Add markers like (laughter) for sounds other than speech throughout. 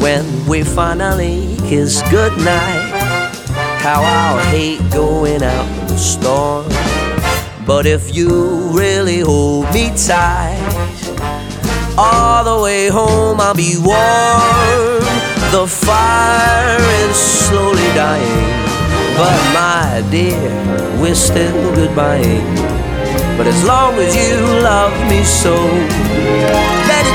When we finally kiss goodnight, how I'll hate going out in the storm. But if you really hold me tight, all the way home I'll be warm. The fire is slowly dying, but my dear, we're still goodbying. But as long as you love me so,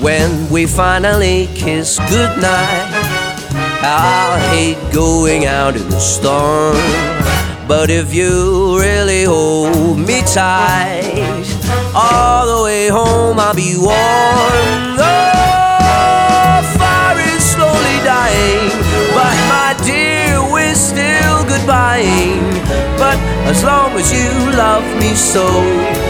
When we finally kiss goodnight, I'll hate going out in the storm. But if you really hold me tight, all the way home I'll be warm. The fire is slowly dying, but my dear, we're still goodbying. But as long as you love me so,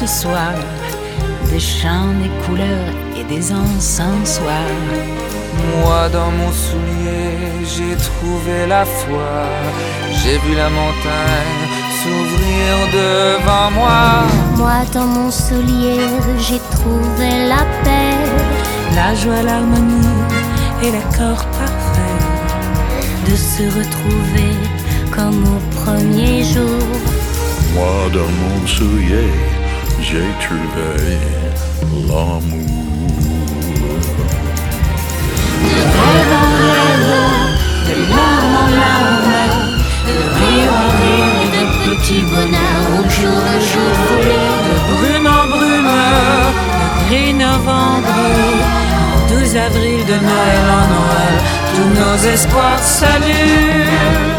Ce soir des chants, des couleurs et des encensoirs. Moi dans mon soulier, j'ai trouvé la foi. J'ai vu la montagne s'ouvrir devant moi. Moi dans mon soulier, j'ai trouvé la paix. La joie, l'harmonie et l'accord parfait. De se retrouver comme au premier jour. Moi dans mon soulier j'ai trouvé l'amour. Le petit bonheur au jour le jour de brume en brume, de gris novembre, en 12 avril de Noël en Noël, tous nos espoirs s'allument.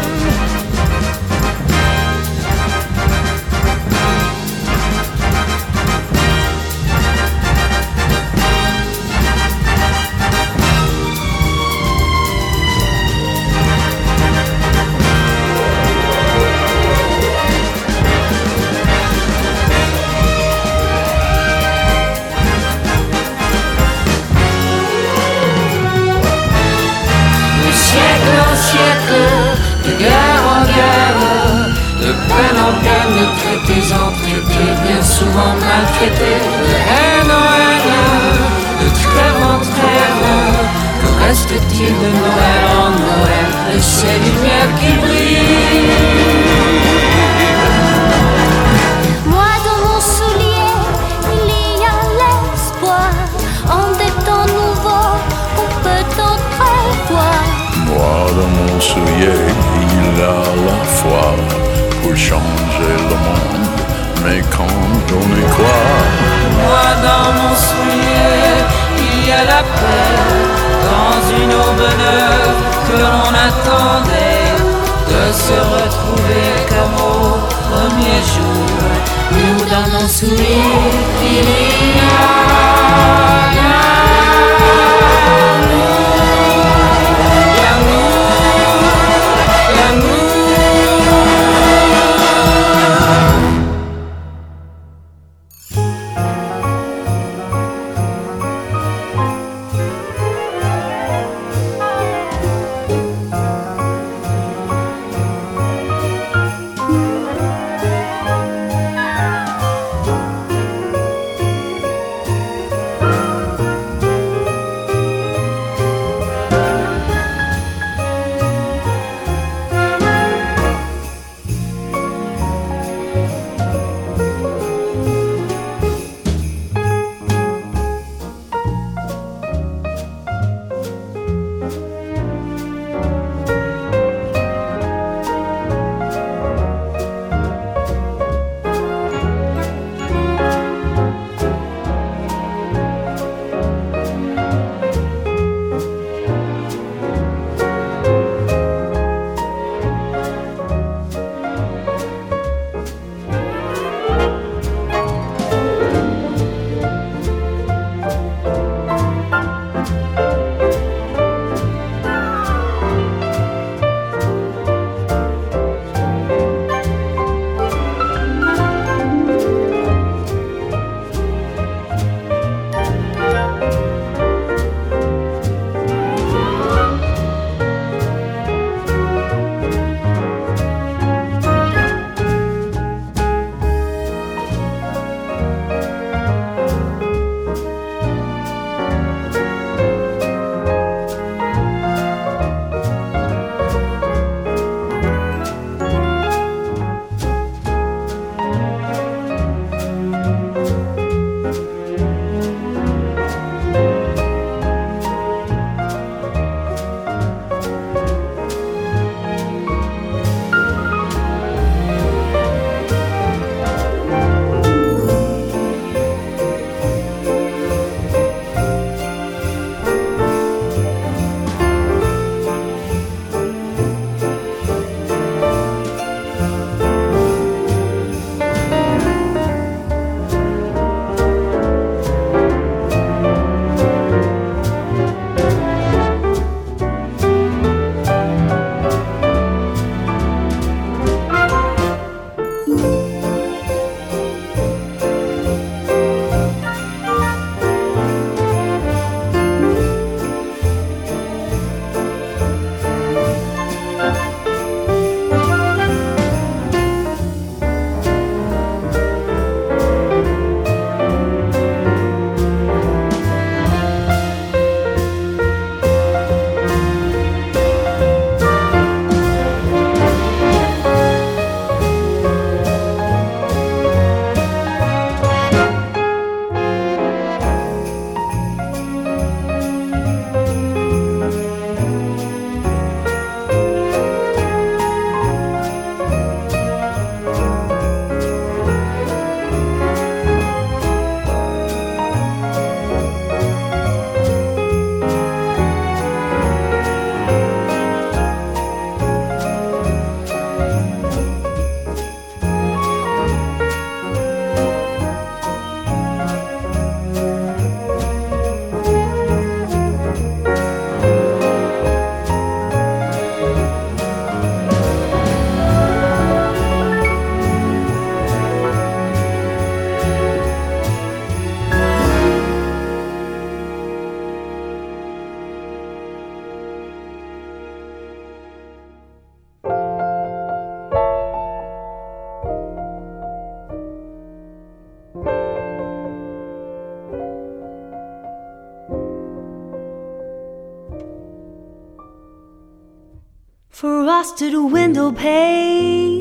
Frosted window panes,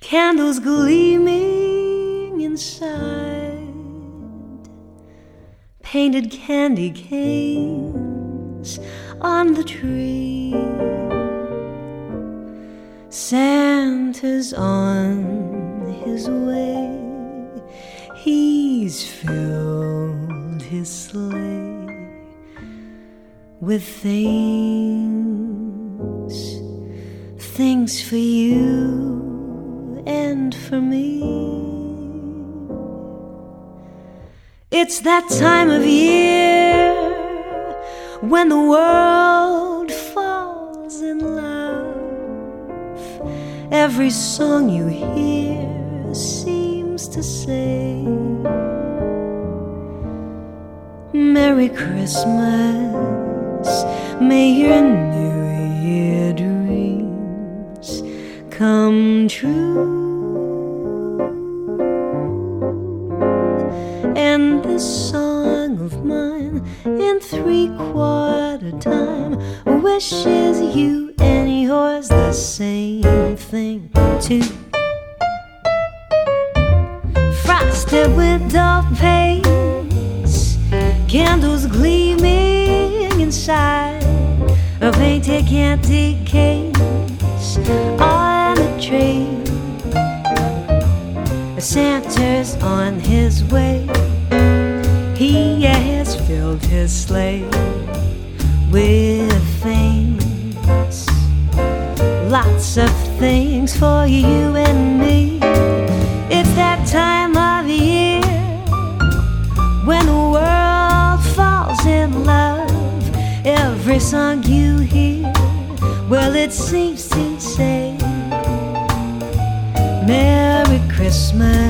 candles gleaming inside, painted candy canes on the tree. Santa's on his way, he's filled his sleigh with things, for you and for me. It's that time of year when the world falls in love. Every song you hear seems to say, Merry Christmas, may your New come true. And this song of mine in three quarter time wishes you and yours the same thing too. Frosted window panes, candles gleaming inside, a painted candy case on Santa's on his way. He has filled his sleigh with things, lots of things for you and me. It's that time of year when the world falls in love. Every song you hear, well, it seems to say, man.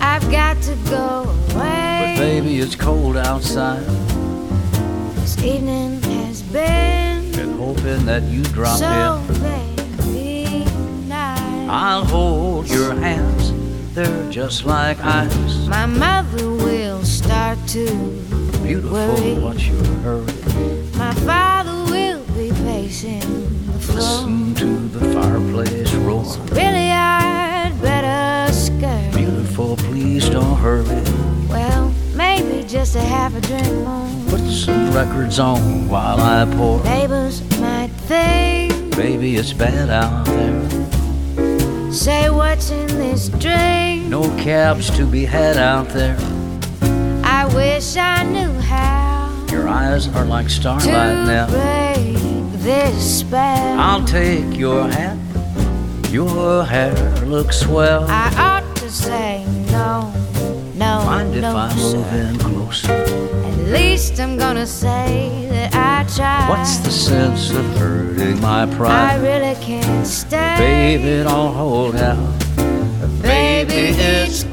I've got to go away. But baby, it's cold outside. This evening has been Been hoping that you drop so in. nice. I'll hold your hands. They're just like ice. My mother will start to Beautiful, worry. what's your hurry? My father will be pacing the floor. Listen to the fireplace roar. Really, don't hurry. Well, maybe just a half a drink more. Put some records on while I pour. Neighbors might think, Baby, it's bad out there. say what's in this drink. No cabs to be had out there. I wish I knew how Your eyes are like to starlight now. break this spell. I'll take your hat. Your hair looks swell. I ought to say no, Mind if no, I move in closer? At least I'm gonna say that I tried. What's the sense of hurting my pride? I really can't stay. Baby, don't hold out. Baby, it's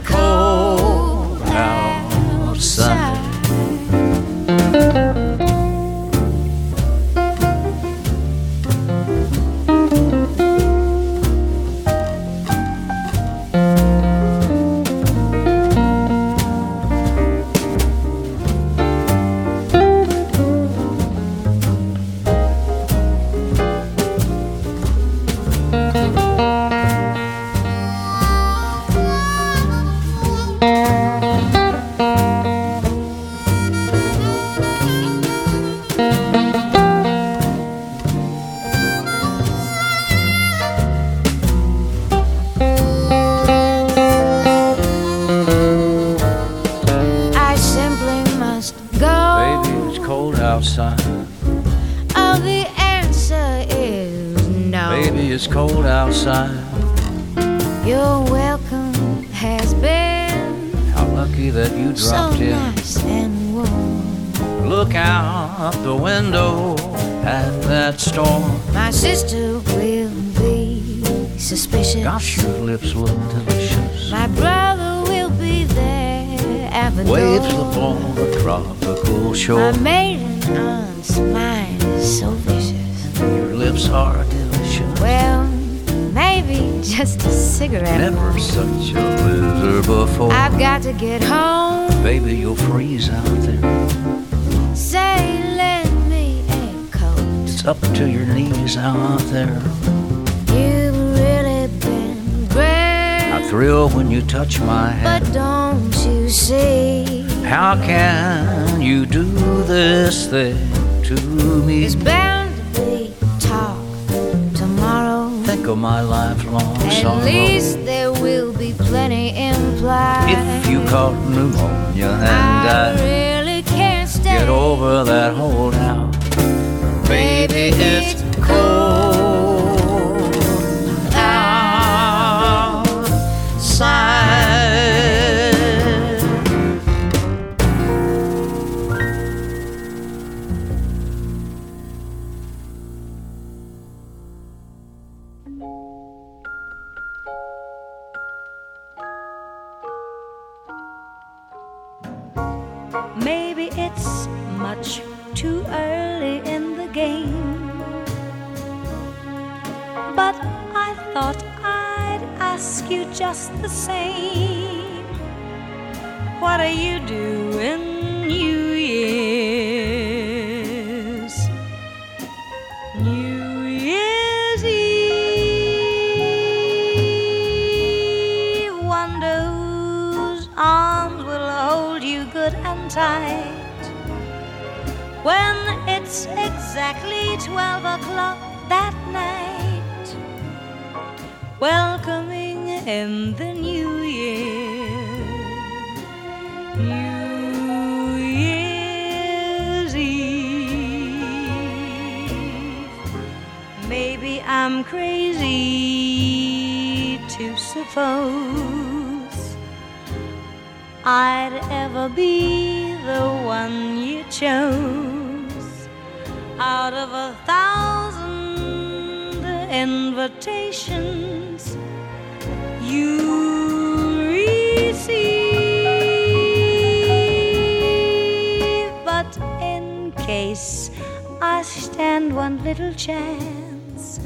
I stand one little chance,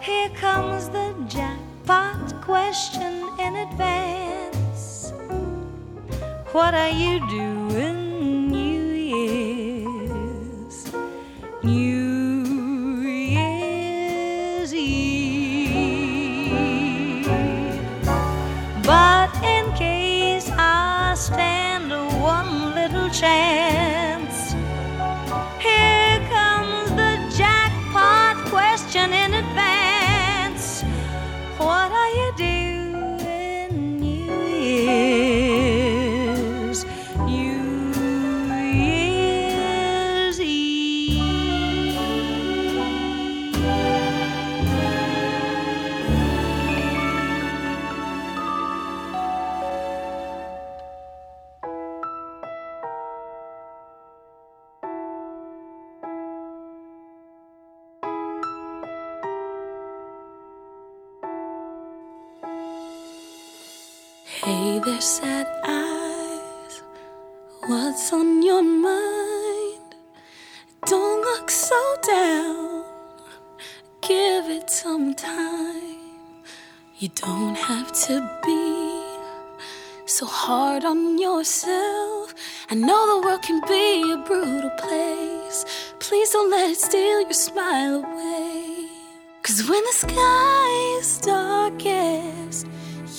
here comes the jackpot question in advance. What are you doing your smile away. Cause when the sky is darkest,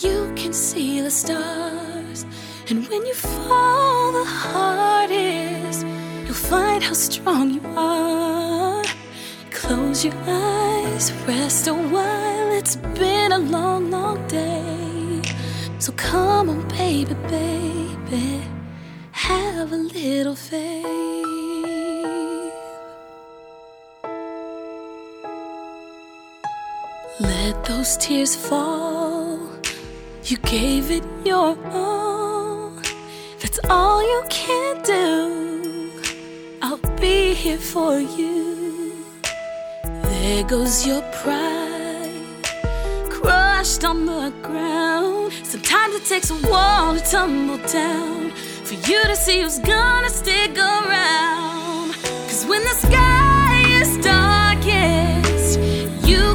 you can see the stars. And when you fall the hardest, you'll find how strong you are. Close your eyes, rest a while. It's been a long, long day. So come on, baby, baby, have a little faith. Those tears fall. You gave it your all. That's all you can do. I'll be here for you. There goes your pride, crushed on the ground. Sometimes it takes a wall to tumble down for you to see who's gonna stick around. Cause when the sky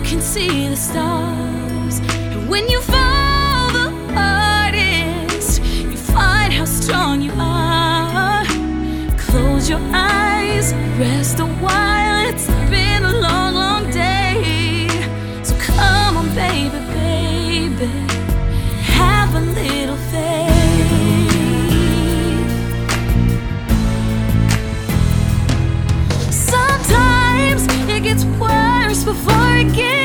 can see the stars. And when you fall the hardest, you find how strong you are. Close your eyes, rest a while. It's been a long, long day. So come on, baby, baby, have a little faith. Sometimes it gets worse before it gets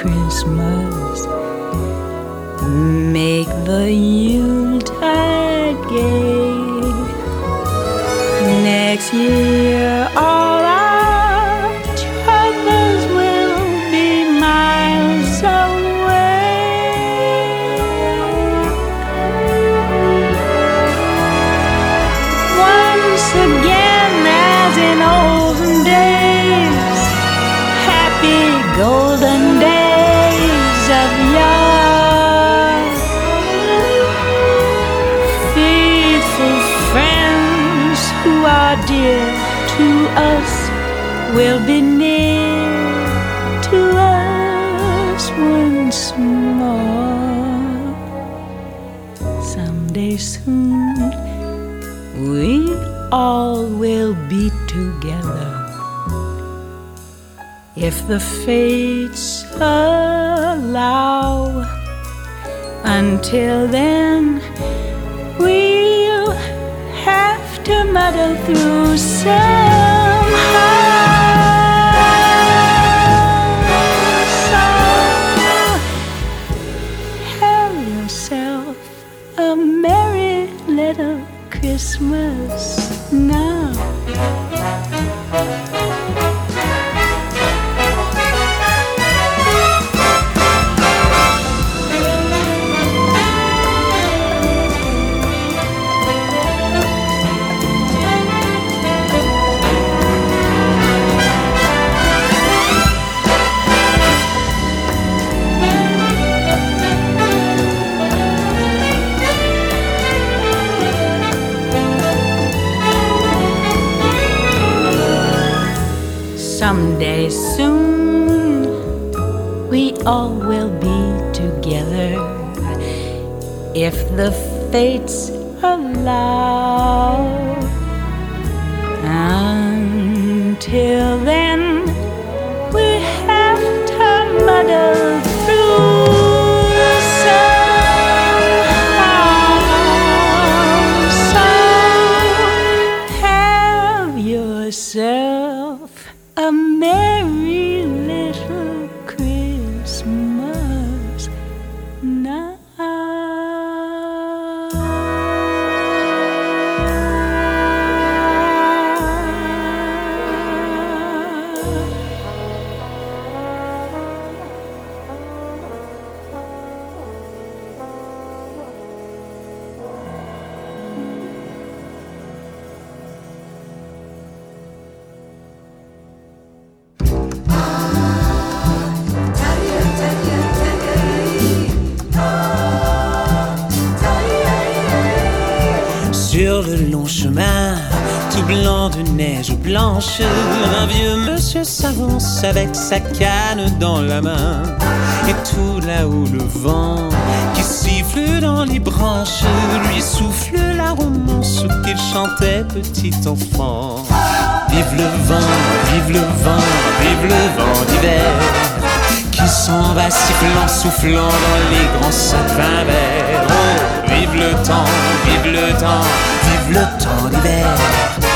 Christmas. Make the together if the fates allow. Until then, we'll have to muddle through. The fates allow. Until avec sa canne dans la main. Et tout là-haut le vent qui siffle dans les branches lui souffle la romance qu'il chantait petit enfant. Vive le vent, vive le vent, vive le vent d'hiver qui s'en va sifflant, soufflant dans les grands sapins verts. Oh, vive le temps, vive le temps, vive le temps d'hiver.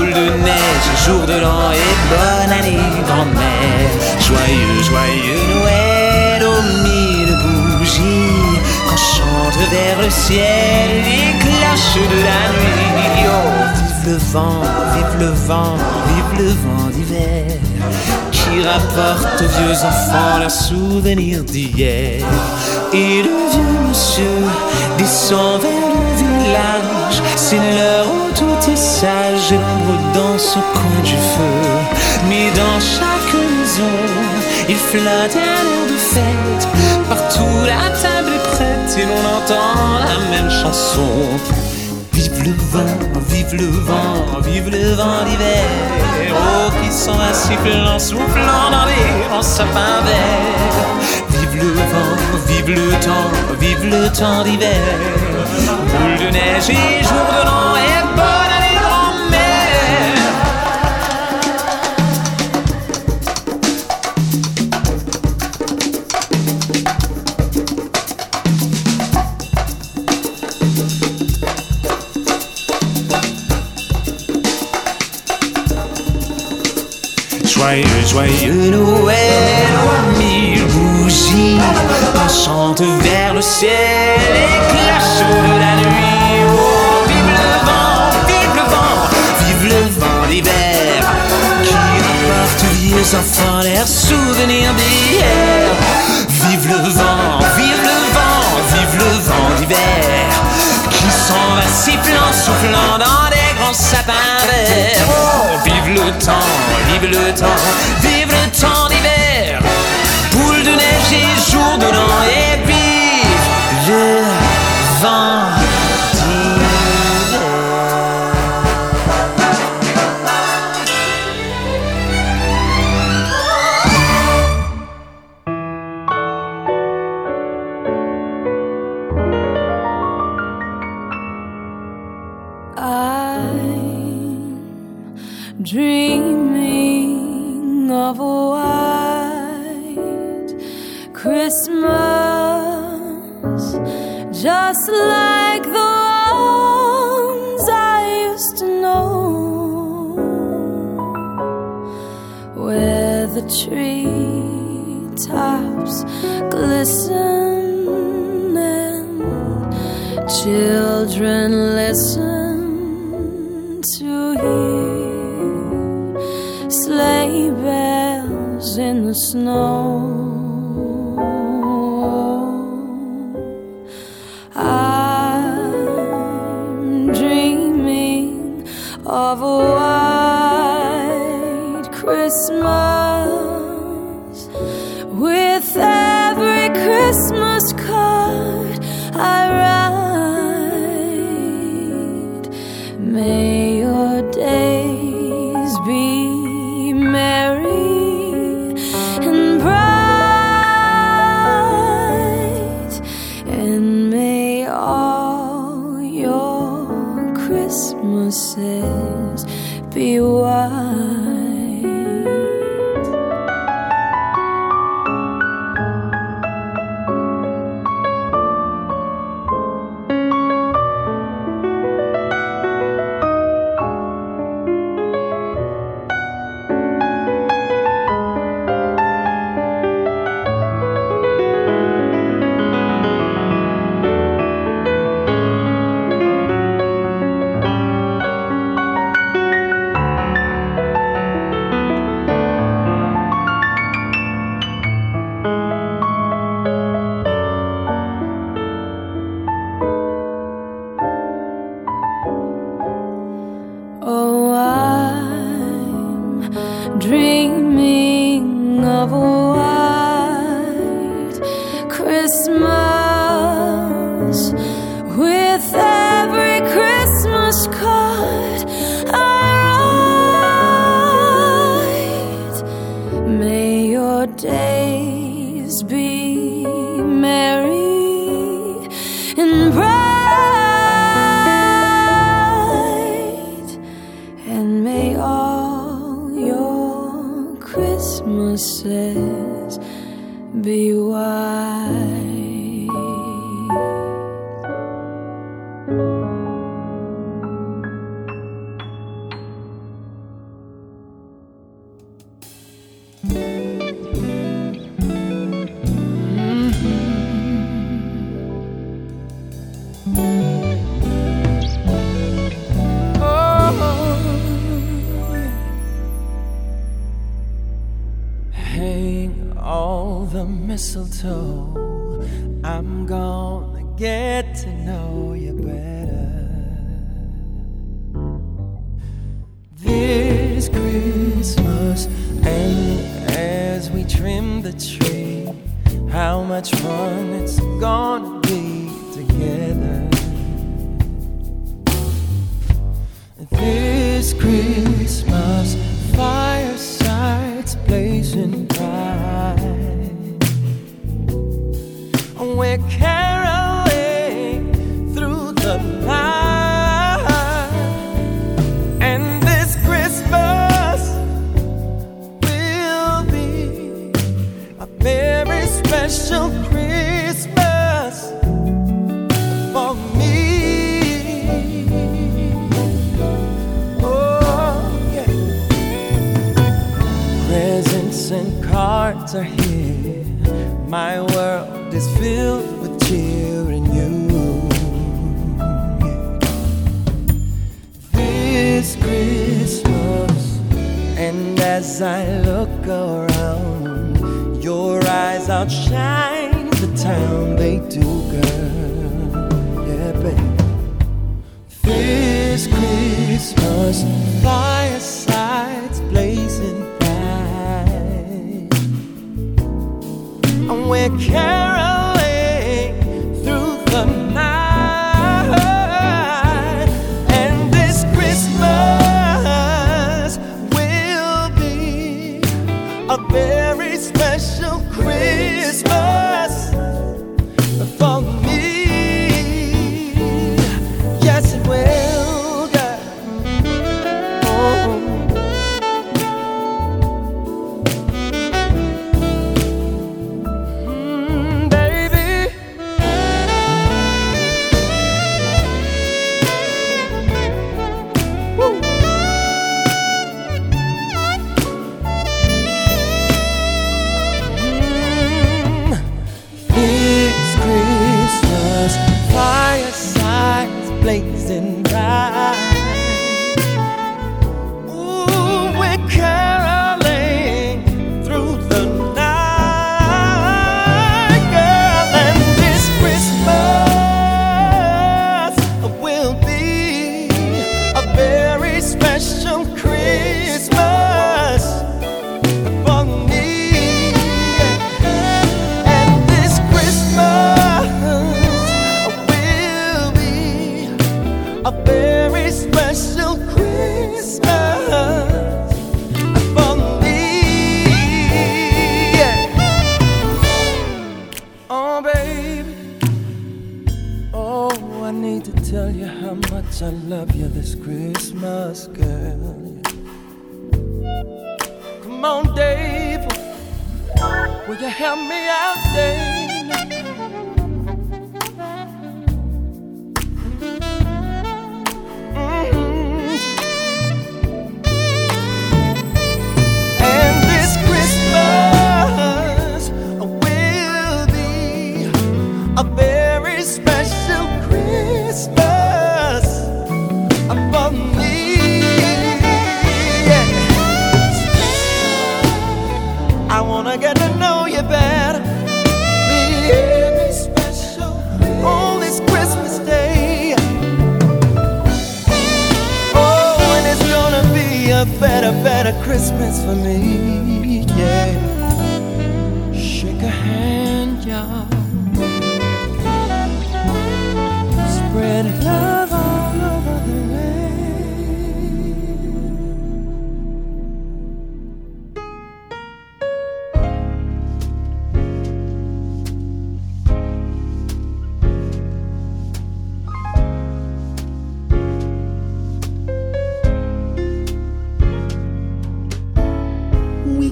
De neige, jour de l'an et bonne année, grand-mère. Joyeux, joyeux Noël aux mille bougies. Quand chantent vers le ciel les cloches de la nuit. Oh, vive le vent, vive le vent, vive le vent d'hiver qui rapporte aux vieux enfants leurs souvenirs d'hier. Et le vieux monsieur descend vers le village, c'est l'heure sage et l'ombre danse au coin du feu. Mais dans chaque maison, il flotte un air de fête, partout la table est prête et l'on entend la même chanson. Vive le vent, vive le vent, vive le vent d'hiver. Oh, qui s'en va sifflant, soufflant dans les grands sapins verts. Vive le vent, vive le temps, vive le temps d'hiver. Boule de neige et jour de l'an et bonne joyeux, joyeux Noël. Mille bougies chantent vers le ciel, éclats de la nuit. Oh, vive le vent, vive le vent, vive le vent d'hiver qui rapporte vieux enfants leurs souvenirs d'hier. Vive le vent, vive le vent, vive le vent d'hiver qui s'en va sifflant, soufflant dans Oh, vive le temps, vive le temps, vive le temps d'hiver. Boule de neige et jour de l'an et vive Be white. To know I look around, your eyes outshine the town they do, girl. Yeah, baby. This Christmas, firesides blazing bright, and we're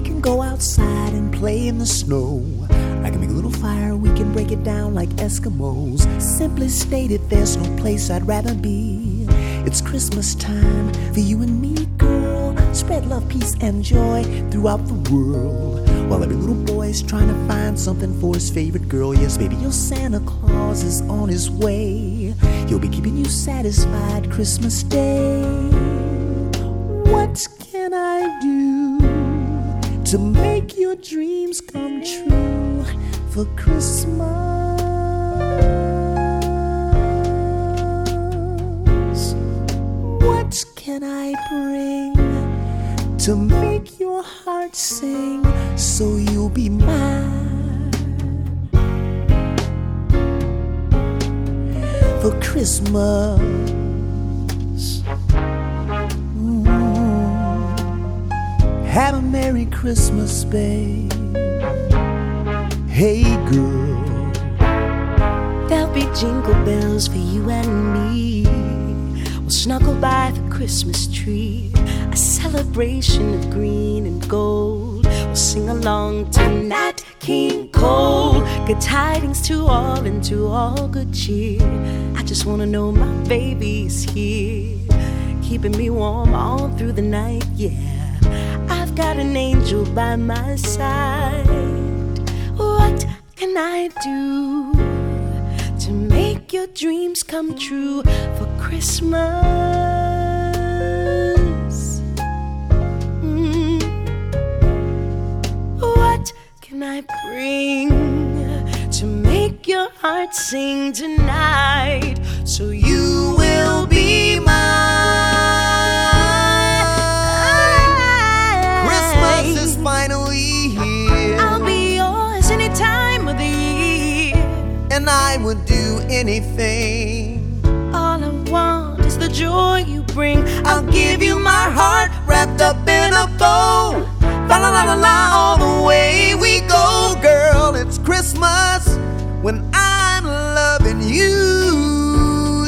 can go outside and play in the snow. I can make a little fire, we can break it down like Eskimos. Simply stated, there's no place I'd rather be. It's Christmas time for you and me, girl. Spread love, peace, and joy throughout the world. While every little boy's trying to find something for his favorite girl. Yes, baby, your Santa Claus is on his way. He'll be keeping you satisfied Christmas Day. To make your dreams come true for Christmas? What can I bring to make your heart sing so you'll be mine for Christmas? Merry Christmas, babe. Hey, girl. There'll be jingle bells for you and me. We'll snuggle by the Christmas tree, a celebration of green and gold. We'll sing along to Nat King Cole. Good tidings to all and to all good cheer. I just wanna know my baby's here, keeping me warm all through the night. Yeah, I've got an angel by my side. What can I do to make your dreams come true for Christmas? Mm. What can I bring to make your heart sing tonight anything. All I want is the joy you bring. I'll give you my heart wrapped up in a bow. La la la la la, all the way we go, girl. It's Christmas when I'm loving you.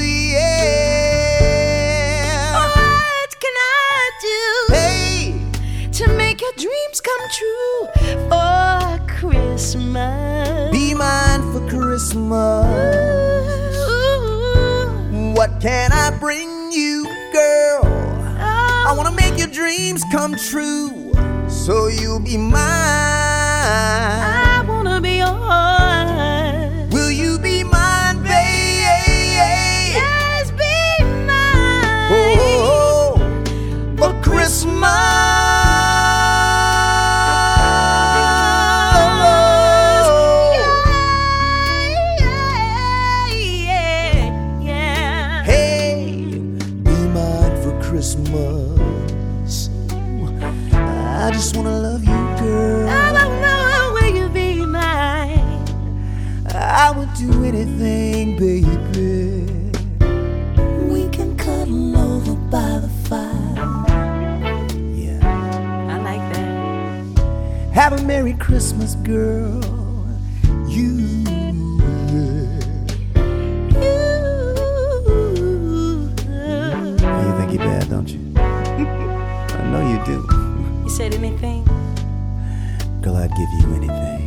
Yeah. What can I do Hey, to make your dreams come true for Christmas? be mine for Christmas. Can I bring you, girl? I wanna make your dreams come true, so you'll be mine. I wanna be yours. Will you be mine, babe? Yes, be mine. Oh, for Christmas. Do anything, baby. We can cuddle over by the fire. Yeah. I like that. Have a Merry Christmas, girl. You. You think you're bad, don't you? (laughs) I know you do. You said anything? Girl, I'd give you anything.